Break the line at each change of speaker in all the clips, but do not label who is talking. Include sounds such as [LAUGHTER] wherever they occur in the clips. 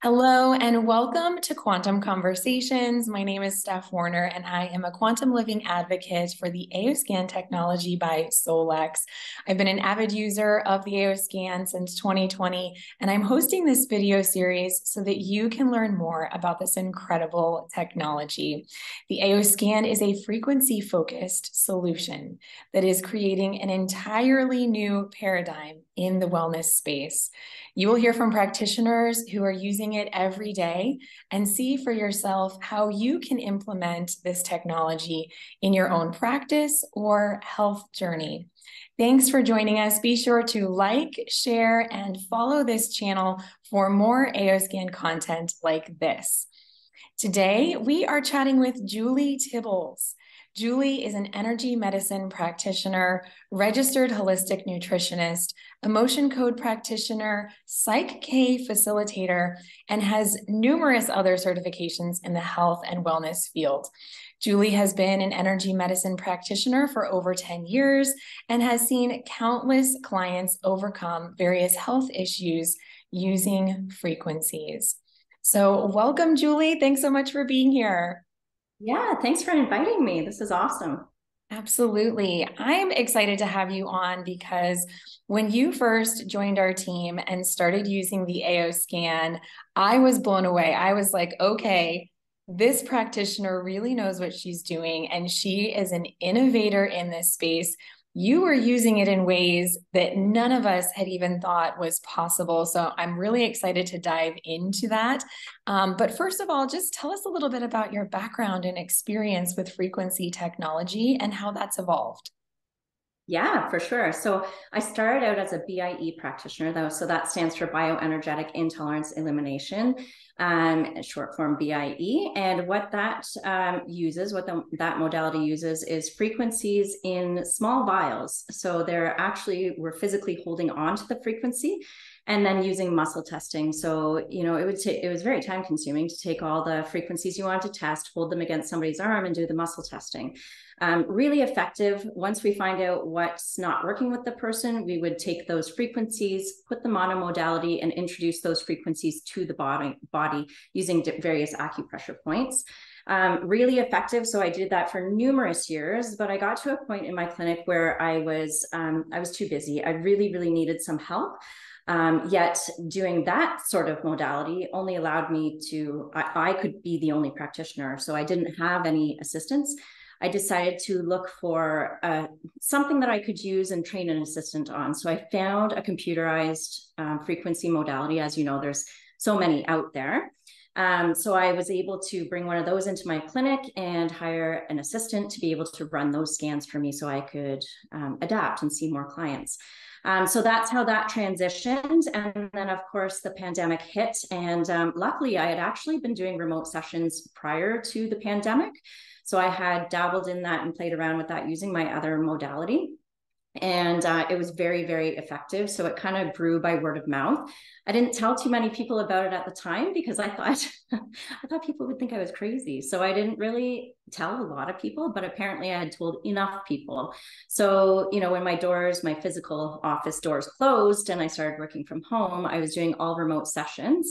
Hello and welcome to Quantum Conversations. My name is Steph Warner and I am a quantum living advocate for the AOScan technology by Solex. I've been an avid user of the AOScan since 2020 and I'm hosting this video series so that you can learn more about this incredible technology. The AOScan is a frequency focused solution that is creating an entirely new paradigm in the wellness space. You will hear from practitioners who are using it every day and see for yourself how you can implement this technology in your own practice or health journey. Thanks for joining us. Be sure to like, share, and follow this channel for more AOScan content like this. Today, we are chatting with Julie Tibbles. Julie is an energy medicine practitioner, registered holistic nutritionist, emotion code practitioner, PSYCH-K facilitator, and has numerous other certifications in the health and wellness field. Julie has been an energy medicine practitioner for over 10 years and has seen countless clients overcome various health issues using frequencies. So, welcome, Julie. Thanks so much for being here.
Yeah, thanks for inviting me. This is awesome.
Absolutely. I'm excited to have you on because when you first joined our team and started using the AO scan, I was blown away. I was like, okay, this practitioner really knows what she's doing, and she is an innovator in this space you were using it in ways that none of us had even thought was possible. So I'm really excited to dive into that. Um, but first of all, just tell us a little bit about your background and experience with frequency technology and how that's evolved.
Yeah, for sure. So I started out as a BIE practitioner, though. So that stands for bioenergetic intolerance elimination, um, short form BIE. And what that um, uses, what the, that modality uses, is frequencies in small vials. So they're actually we're physically holding on to the frequency, and then using muscle testing. So you know it would take it was very time consuming to take all the frequencies you want to test, hold them against somebody's arm, and do the muscle testing um, really effective. Once we find out what's not working with the person, we would take those frequencies, put them on a modality, and introduce those frequencies to the body, body using various acupressure points. Um, really effective. So I did that for numerous years, but I got to a point in my clinic where I was um, I was too busy. I really, really needed some help. Um, yet doing that sort of modality only allowed me to I, I, could be the only practitioner so i didn't have any assistants I decided to look for uh, something that I could use and train an assistant on. So I found a computerized um, frequency modality. As you know, there's so many out there. Um, so I was able to bring one of those into my clinic and hire an assistant to be able to run those scans for me so I could um, adapt and see more clients. Um, so that's how that transitioned. And then, of course, the pandemic hit. And um, luckily, I had actually been doing remote sessions prior to the pandemic. So I had dabbled in that and played around with that using my other modality. And uh, it was very, very effective. So it kind of grew by word of mouth. I didn't tell too many people about it at the time because I thought [LAUGHS] I thought people would think I was crazy. So I didn't really tell a lot of people, but apparently I had told enough people. So, you know, when my doors, my physical office doors closed and I started working from home, I was doing all remote sessions.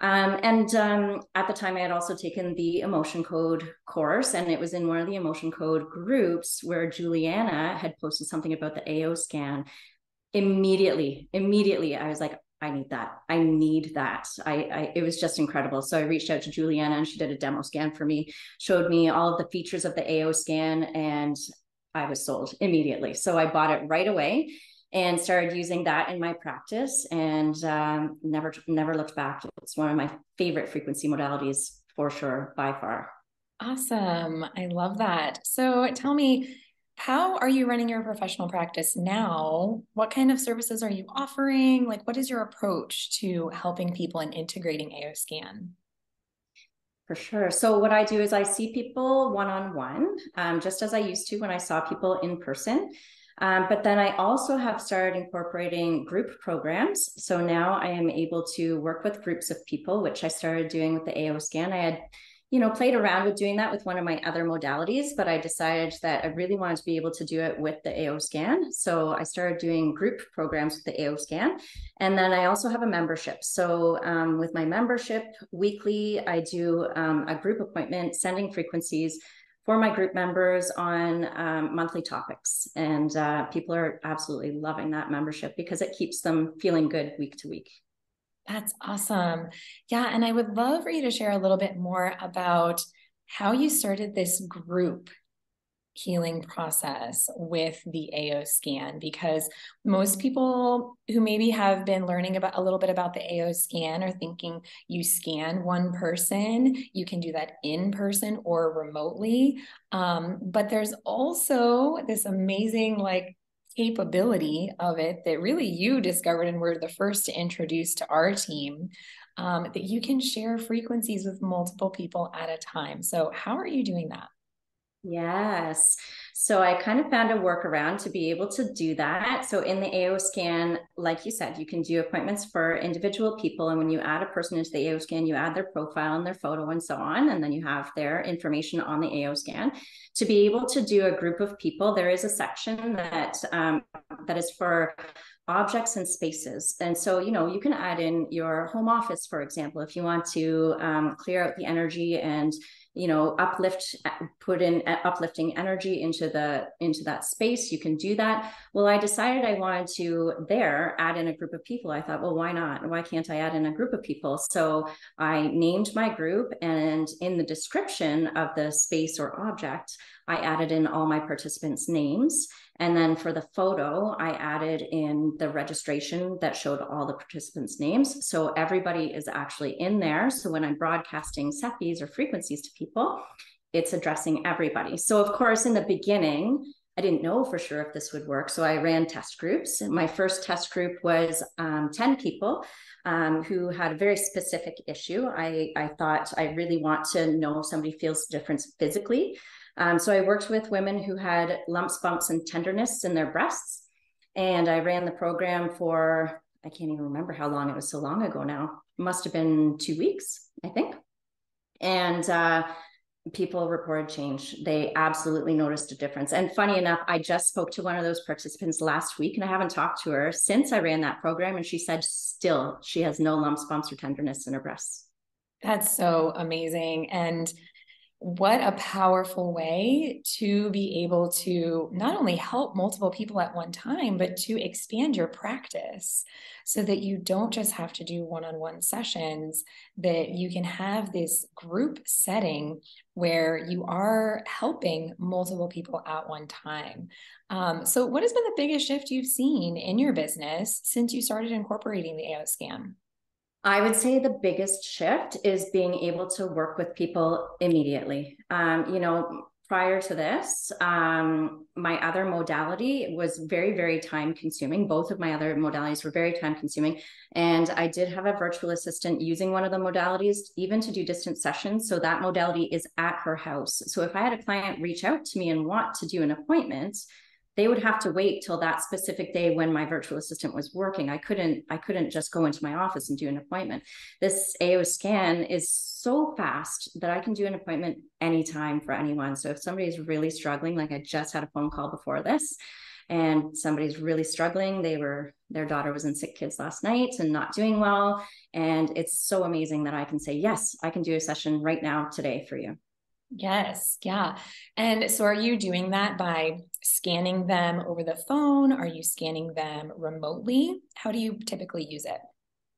Um, and um, at the time, I had also taken the emotion code course, and it was in one of the emotion code groups where Juliana had posted something about the AO scan. Immediately, immediately, I was like, I need that. I need that. I, I, it was just incredible. So I reached out to Juliana and she did a demo scan for me, showed me all of the features of the AO scan, and I was sold immediately. So I bought it right away and started using that in my practice and um, never never looked back. It's one of my favorite frequency modalities for sure by far.
Awesome. I love that. So tell me, how are you running your professional practice now? What kind of services are you offering? Like, what is your approach to helping people and integrating AOScan?
For sure. So, what I do is I see people one on one, just as I used to when I saw people in person. Um, but then I also have started incorporating group programs. So now I am able to work with groups of people, which I started doing with the AO scan. I had you know, played around with doing that with one of my other modalities, but I decided that I really wanted to be able to do it with the AO scan. So I started doing group programs with the AO scan. And then I also have a membership. So um, with my membership weekly, I do um, a group appointment, sending frequencies for my group members on um, monthly topics. And uh, people are absolutely loving that membership because it keeps them feeling good week to week.
That's awesome. Yeah. And I would love for you to share a little bit more about how you started this group healing process with the AO scan because most people who maybe have been learning about a little bit about the AO scan are thinking you scan one person, you can do that in person or remotely. Um, but there's also this amazing, like, capability of it that really you discovered and were the first to introduce to our team um, that you can share frequencies with multiple people at a time. So, how are you doing that?
Yes. So I kind of found a workaround to be able to do that. So in the AO scan, like you said, you can do appointments for individual people. And when you add a person into the AO scan, you add their profile and their photo and so on. And then you have their information on the AO scan. To be able to do a group of people, there is a section that um, that is for objects and spaces. And so, you know, you can add in your home office, for example, if you want to um, clear out the energy and you know uplift put in uplifting energy into the into that space you can do that. Well i decided i wanted to there add in a group of people. I thought well why not? Why can't i add in a group of people? So i named my group and in the description of the space or object i added in all my participants names and then for the photo, I added in the registration that showed all the participants' names. So everybody is actually in there. So when I'm broadcasting SEFIs or frequencies to people, it's addressing everybody. So, of course, in the beginning, I didn't know for sure if this would work. So I ran test groups. My first test group was um, 10 people um, who had a very specific issue. I, I thought I really want to know if somebody feels the difference physically. Um, so I worked with women who had lumps, bumps, and tenderness in their breasts. And I ran the program for, I can't even remember how long it was so long ago now. It must have been two weeks, I think. And uh, people reported change. They absolutely noticed a difference. And funny enough, I just spoke to one of those participants last week and I haven't talked to her since I ran that program. And she said still she has no lumps, bumps, or tenderness in her breasts.
That's so amazing. And what a powerful way to be able to not only help multiple people at one time, but to expand your practice so that you don't just have to do one on one sessions, that you can have this group setting where you are helping multiple people at one time. Um, so, what has been the biggest shift you've seen in your business since you started incorporating the AO scan?
I would say the biggest shift is being able to work with people immediately. Um, you know, prior to this, um, my other modality was very, very time consuming. Both of my other modalities were very time consuming. And I did have a virtual assistant using one of the modalities, even to do distance sessions. So that modality is at her house. So if I had a client reach out to me and want to do an appointment, they would have to wait till that specific day when my virtual assistant was working. I couldn't i couldn't just go into my office and do an appointment. This ao scan is so fast that i can do an appointment anytime for anyone. So if somebody's really struggling like i just had a phone call before this and somebody's really struggling they were their daughter was in sick kids last night and not doing well and it's so amazing that i can say yes i can do a session right now today for you
Yes, yeah. And so are you doing that by scanning them over the phone? Are you scanning them remotely? How do you typically use it?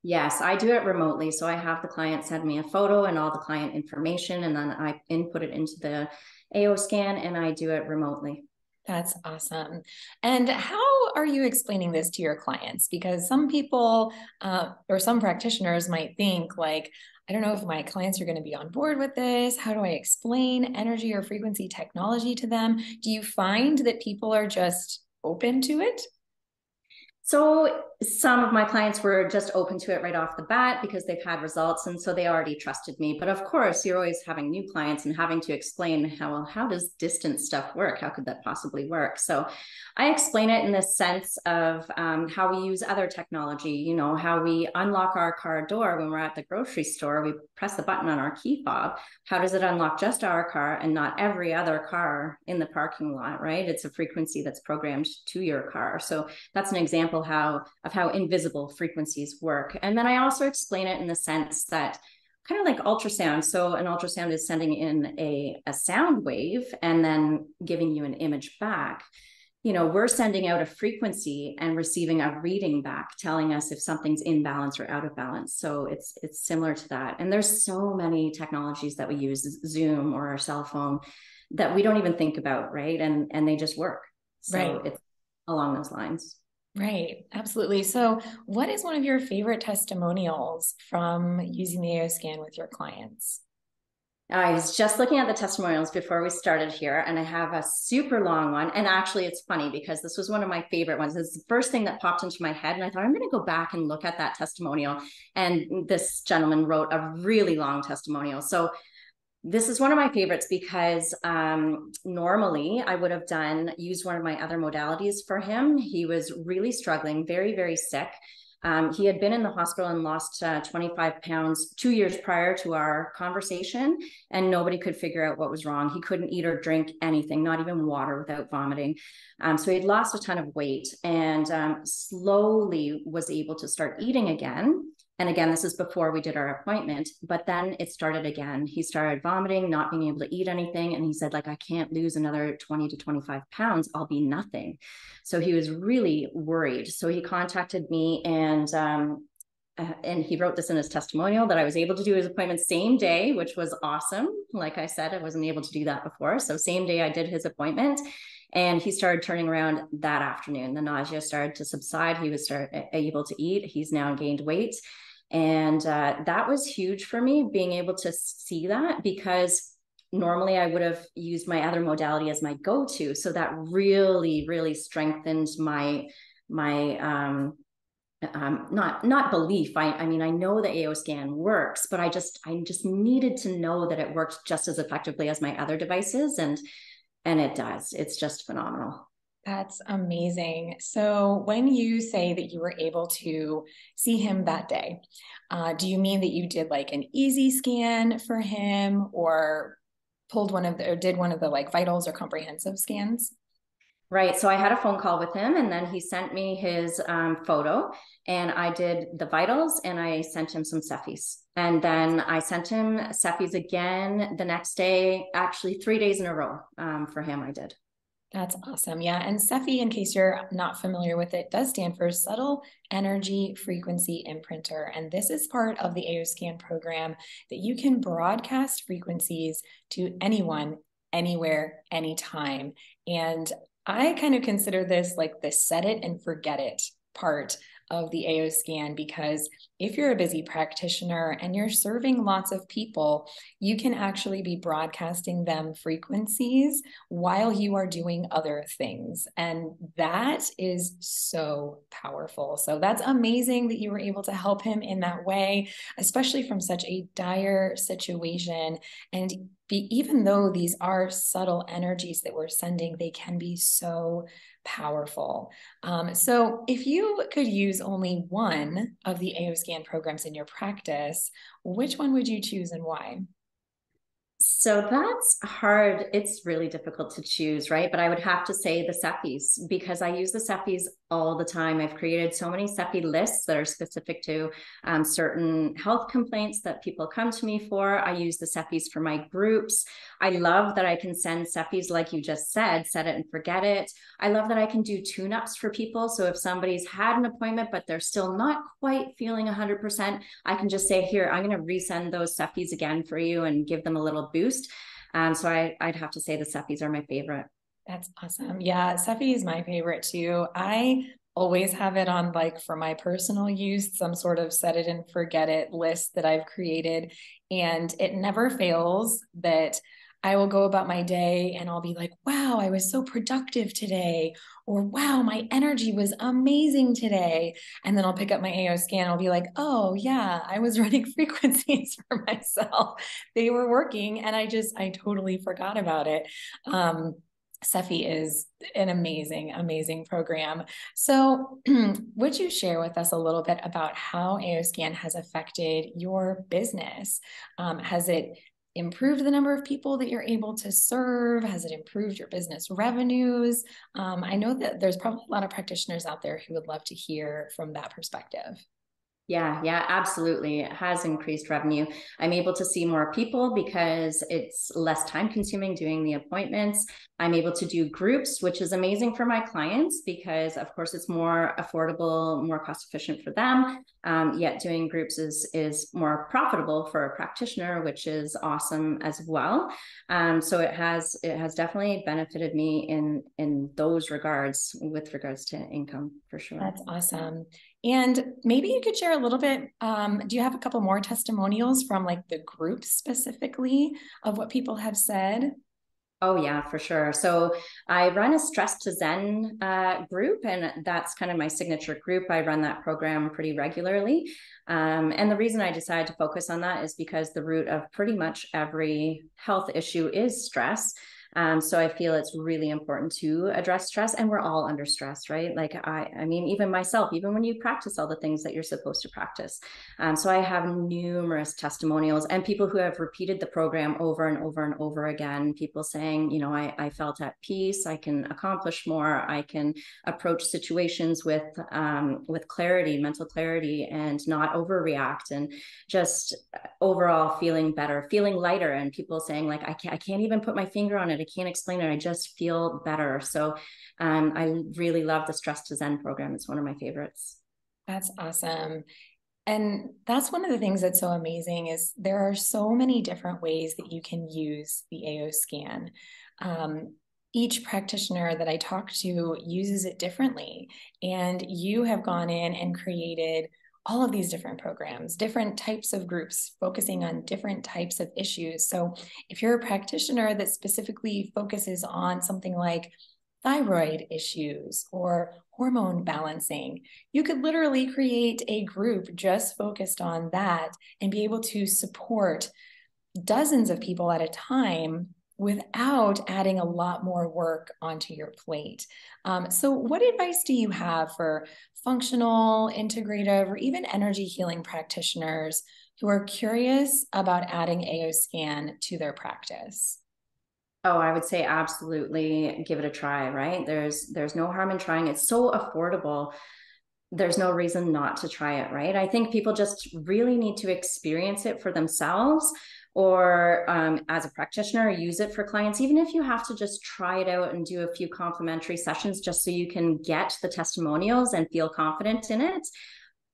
Yes, I do it remotely. So I have the client send me a photo and all the client information, and then I input it into the AO scan and I do it remotely.
That's awesome. And how are you explaining this to your clients? Because some people uh, or some practitioners might think, like, I don't know if my clients are going to be on board with this. How do I explain energy or frequency technology to them? Do you find that people are just open to it?
So some of my clients were just open to it right off the bat because they've had results and so they already trusted me. But of course, you're always having new clients and having to explain how well, how does distance stuff work? How could that possibly work? So I explain it in the sense of um, how we use other technology, you know, how we unlock our car door when we're at the grocery store, we press the button on our key fob. How does it unlock just our car and not every other car in the parking lot, right? It's a frequency that's programmed to your car. So that's an example how of how invisible frequencies work. And then I also explain it in the sense that kind of like ultrasound. So an ultrasound is sending in a, a sound wave and then giving you an image back. You know, we're sending out a frequency and receiving a reading back telling us if something's in balance or out of balance. So it's it's similar to that. And there's so many technologies that we use, Zoom or our cell phone, that we don't even think about, right? And and they just work. So right. it's along those lines.
Right, absolutely. So, what is one of your favorite testimonials from using the AO scan with your clients?
I was just looking at the testimonials before we started here, and I have a super long one. And actually, it's funny because this was one of my favorite ones. It's the first thing that popped into my head, and I thought I'm going to go back and look at that testimonial. And this gentleman wrote a really long testimonial. So this is one of my favorites because um, normally I would have done used one of my other modalities for him. He was really struggling, very, very sick. Um, he had been in the hospital and lost uh, 25 pounds two years prior to our conversation, and nobody could figure out what was wrong. He couldn't eat or drink anything, not even water without vomiting. Um, so he'd lost a ton of weight and um, slowly was able to start eating again. And again, this is before we did our appointment, but then it started again. He started vomiting, not being able to eat anything. And he said, like, I can't lose another 20 to 25 pounds. I'll be nothing. So he was really worried. So he contacted me and, um, uh, and he wrote this in his testimonial that I was able to do his appointment same day, which was awesome. Like I said, I wasn't able to do that before. So same day I did his appointment and he started turning around that afternoon. The nausea started to subside. He was start, able to eat. He's now gained weight. And uh, that was huge for me being able to see that because normally I would have used my other modality as my go-to. So that really, really strengthened my my um, um, not not belief. I, I mean, I know the AO scan works, but I just I just needed to know that it worked just as effectively as my other devices, and and it does. It's just phenomenal.
That's amazing. So, when you say that you were able to see him that day, uh, do you mean that you did like an easy scan for him or pulled one of the, or did one of the like vitals or comprehensive scans?
Right. So I had a phone call with him and then he sent me his um, photo and I did the vitals and I sent him some SEFIs. And then I sent him SEFIs again the next day, actually three days in a row um, for him. I did.
That's awesome. Yeah. And SEFI, in case you're not familiar with it, does stand for Subtle Energy Frequency Imprinter. And this is part of the AOScan program that you can broadcast frequencies to anyone, anywhere, anytime. And I kind of consider this like the set it and forget it part of the AO scan because if you're a busy practitioner and you're serving lots of people, you can actually be broadcasting them frequencies while you are doing other things. And that is so powerful. So that's amazing that you were able to help him in that way, especially from such a dire situation. And be, even though these are subtle energies that we're sending, they can be so powerful. Um, so, if you could use only one of the AOScan programs in your practice, which one would you choose and why?
So that's hard. It's really difficult to choose, right? But I would have to say the SEFIs because I use the SEFIs all the time. I've created so many SEFI lists that are specific to um, certain health complaints that people come to me for. I use the SEFIs for my groups. I love that I can send SEFIs, like you just said, set it and forget it. I love that I can do tune ups for people. So if somebody's had an appointment, but they're still not quite feeling 100%, I can just say, here, I'm going to resend those SEFIs again for you and give them a little boost. Um, so I, I'd have to say the SEFIs are my favorite.
That's awesome. Yeah, SEFI is my favorite too. I always have it on like for my personal use, some sort of set it and forget it list that I've created. And it never fails that I will go about my day and I'll be like, wow, I was so productive today. Or wow, my energy was amazing today. And then I'll pick up my AO scan. I'll be like, oh, yeah, I was [LAUGHS] running frequencies [LAUGHS] for myself. They were working. And I just, I totally forgot about it. Um, is an amazing, amazing program. So, [CLEARS THROAT] would you share with us a little bit about how AOScan has affected your business? Um, has it improved the number of people that you're able to serve? Has it improved your business revenues? Um, I know that there's probably a lot of practitioners out there who would love to hear from that perspective.
Yeah, yeah, absolutely. It has increased revenue. I'm able to see more people because it's less time consuming doing the appointments. I'm able to do groups, which is amazing for my clients because, of course, it's more affordable, more cost efficient for them. Um, yet doing groups is is more profitable for a practitioner, which is awesome as well. Um, so it has it has definitely benefited me in in those regards with regards to income for sure.
That's awesome. And maybe you could share a little bit. Um, do you have a couple more testimonials from like the group specifically of what people have said?
Oh yeah, for sure. So I run a stress to Zen uh, group, and that's kind of my signature group. I run that program pretty regularly, um, and the reason I decided to focus on that is because the root of pretty much every health issue is stress. Um, so I feel it's really important to address stress, and we're all under stress, right? Like I, I mean, even myself, even when you practice all the things that you're supposed to practice. Um, so I have numerous testimonials and people who have repeated the program over and over and over again. People saying, you know, I, I felt at peace. I can accomplish more. I can approach situations with um, with clarity, mental clarity, and not overreact, and just overall feeling better, feeling lighter. And people saying like, I can't, I can't even put my finger on it. I can't explain it. I just feel better. So um, I really love the Stress to Zen program. It's one of my favorites.
That's awesome. And that's one of the things that's so amazing is there are so many different ways that you can use the AO scan. Um, each practitioner that I talk to uses it differently. And you have gone in and created all of these different programs, different types of groups focusing on different types of issues. So, if you're a practitioner that specifically focuses on something like thyroid issues or hormone balancing, you could literally create a group just focused on that and be able to support dozens of people at a time without adding a lot more work onto your plate. Um, so, what advice do you have for functional, integrative, or even energy healing practitioners who are curious about adding AO scan to their practice?
Oh, I would say absolutely give it a try, right? There's there's no harm in trying. It's so affordable. There's no reason not to try it, right? I think people just really need to experience it for themselves or um, as a practitioner use it for clients even if you have to just try it out and do a few complimentary sessions just so you can get the testimonials and feel confident in it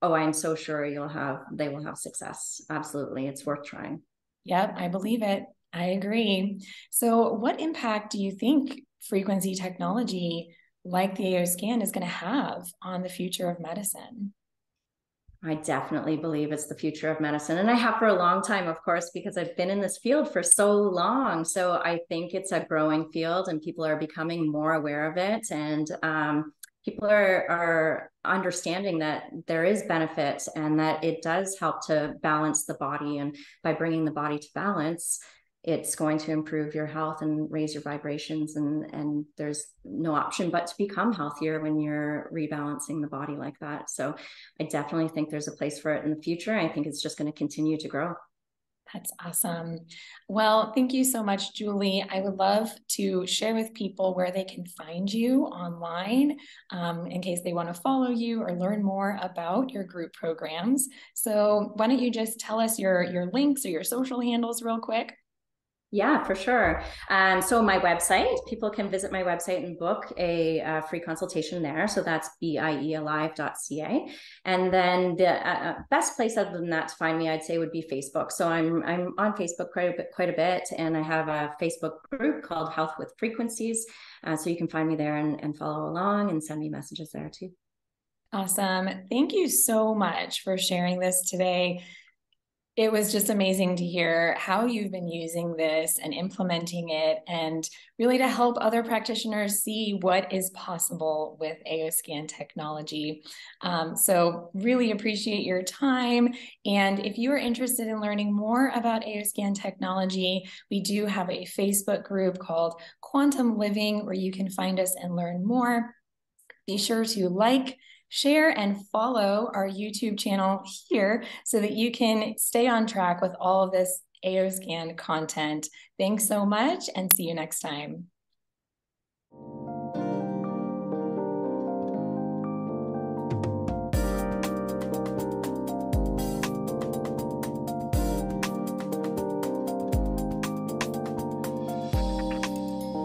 oh i'm so sure you'll have they will have success. Absolutely. It's worth trying.
Yep i believe it. I agree. So what impact do you think frequency technology like the AO scan is going to have on the future of medicine
I definitely believe it's the future of medicine. And I have for a long time, of course, because I've been in this field for so long. So I think it's a growing field and people are becoming more aware of it. And um, people are, are understanding that there is benefit and that it does help to balance the body. And by bringing the body to balance, it's going to improve your health and raise your vibrations and and there's no option but to become healthier when you're rebalancing the body like that so i definitely think there's a place for it in the future i think it's just going to continue to grow
that's awesome. Well, thank you so much, Julie. I would love to share with people where they can find you online um, in case they want to follow you or learn more about your group programs. So, why don't you just tell us your, your links or your social handles real quick?
Yeah, for sure. Um, so my website, people can visit my website and book a, a free consultation there. So that's biealive.ca. And then the uh, uh, best place other than that to find me, I'd say would be Facebook. So I'm I'm on Facebook quite a bit, quite a bit, and I have a Facebook group called Health with Frequencies. Uh, so you can find me there and, and follow along and send me messages there too.
Awesome. Thank you so much for sharing this today it was just amazing to hear how you've been using this and implementing it and really to help other practitioners see what is possible with AOScan technology. Um, so really appreciate your time. And if you are interested in learning more about AOScan technology, we do have a Facebook group called Quantum Living where you can find us and learn more. Be sure to like, share and follow our YouTube channel here so that you can stay on track with all of this AOScan content. Thanks so much and see you next time.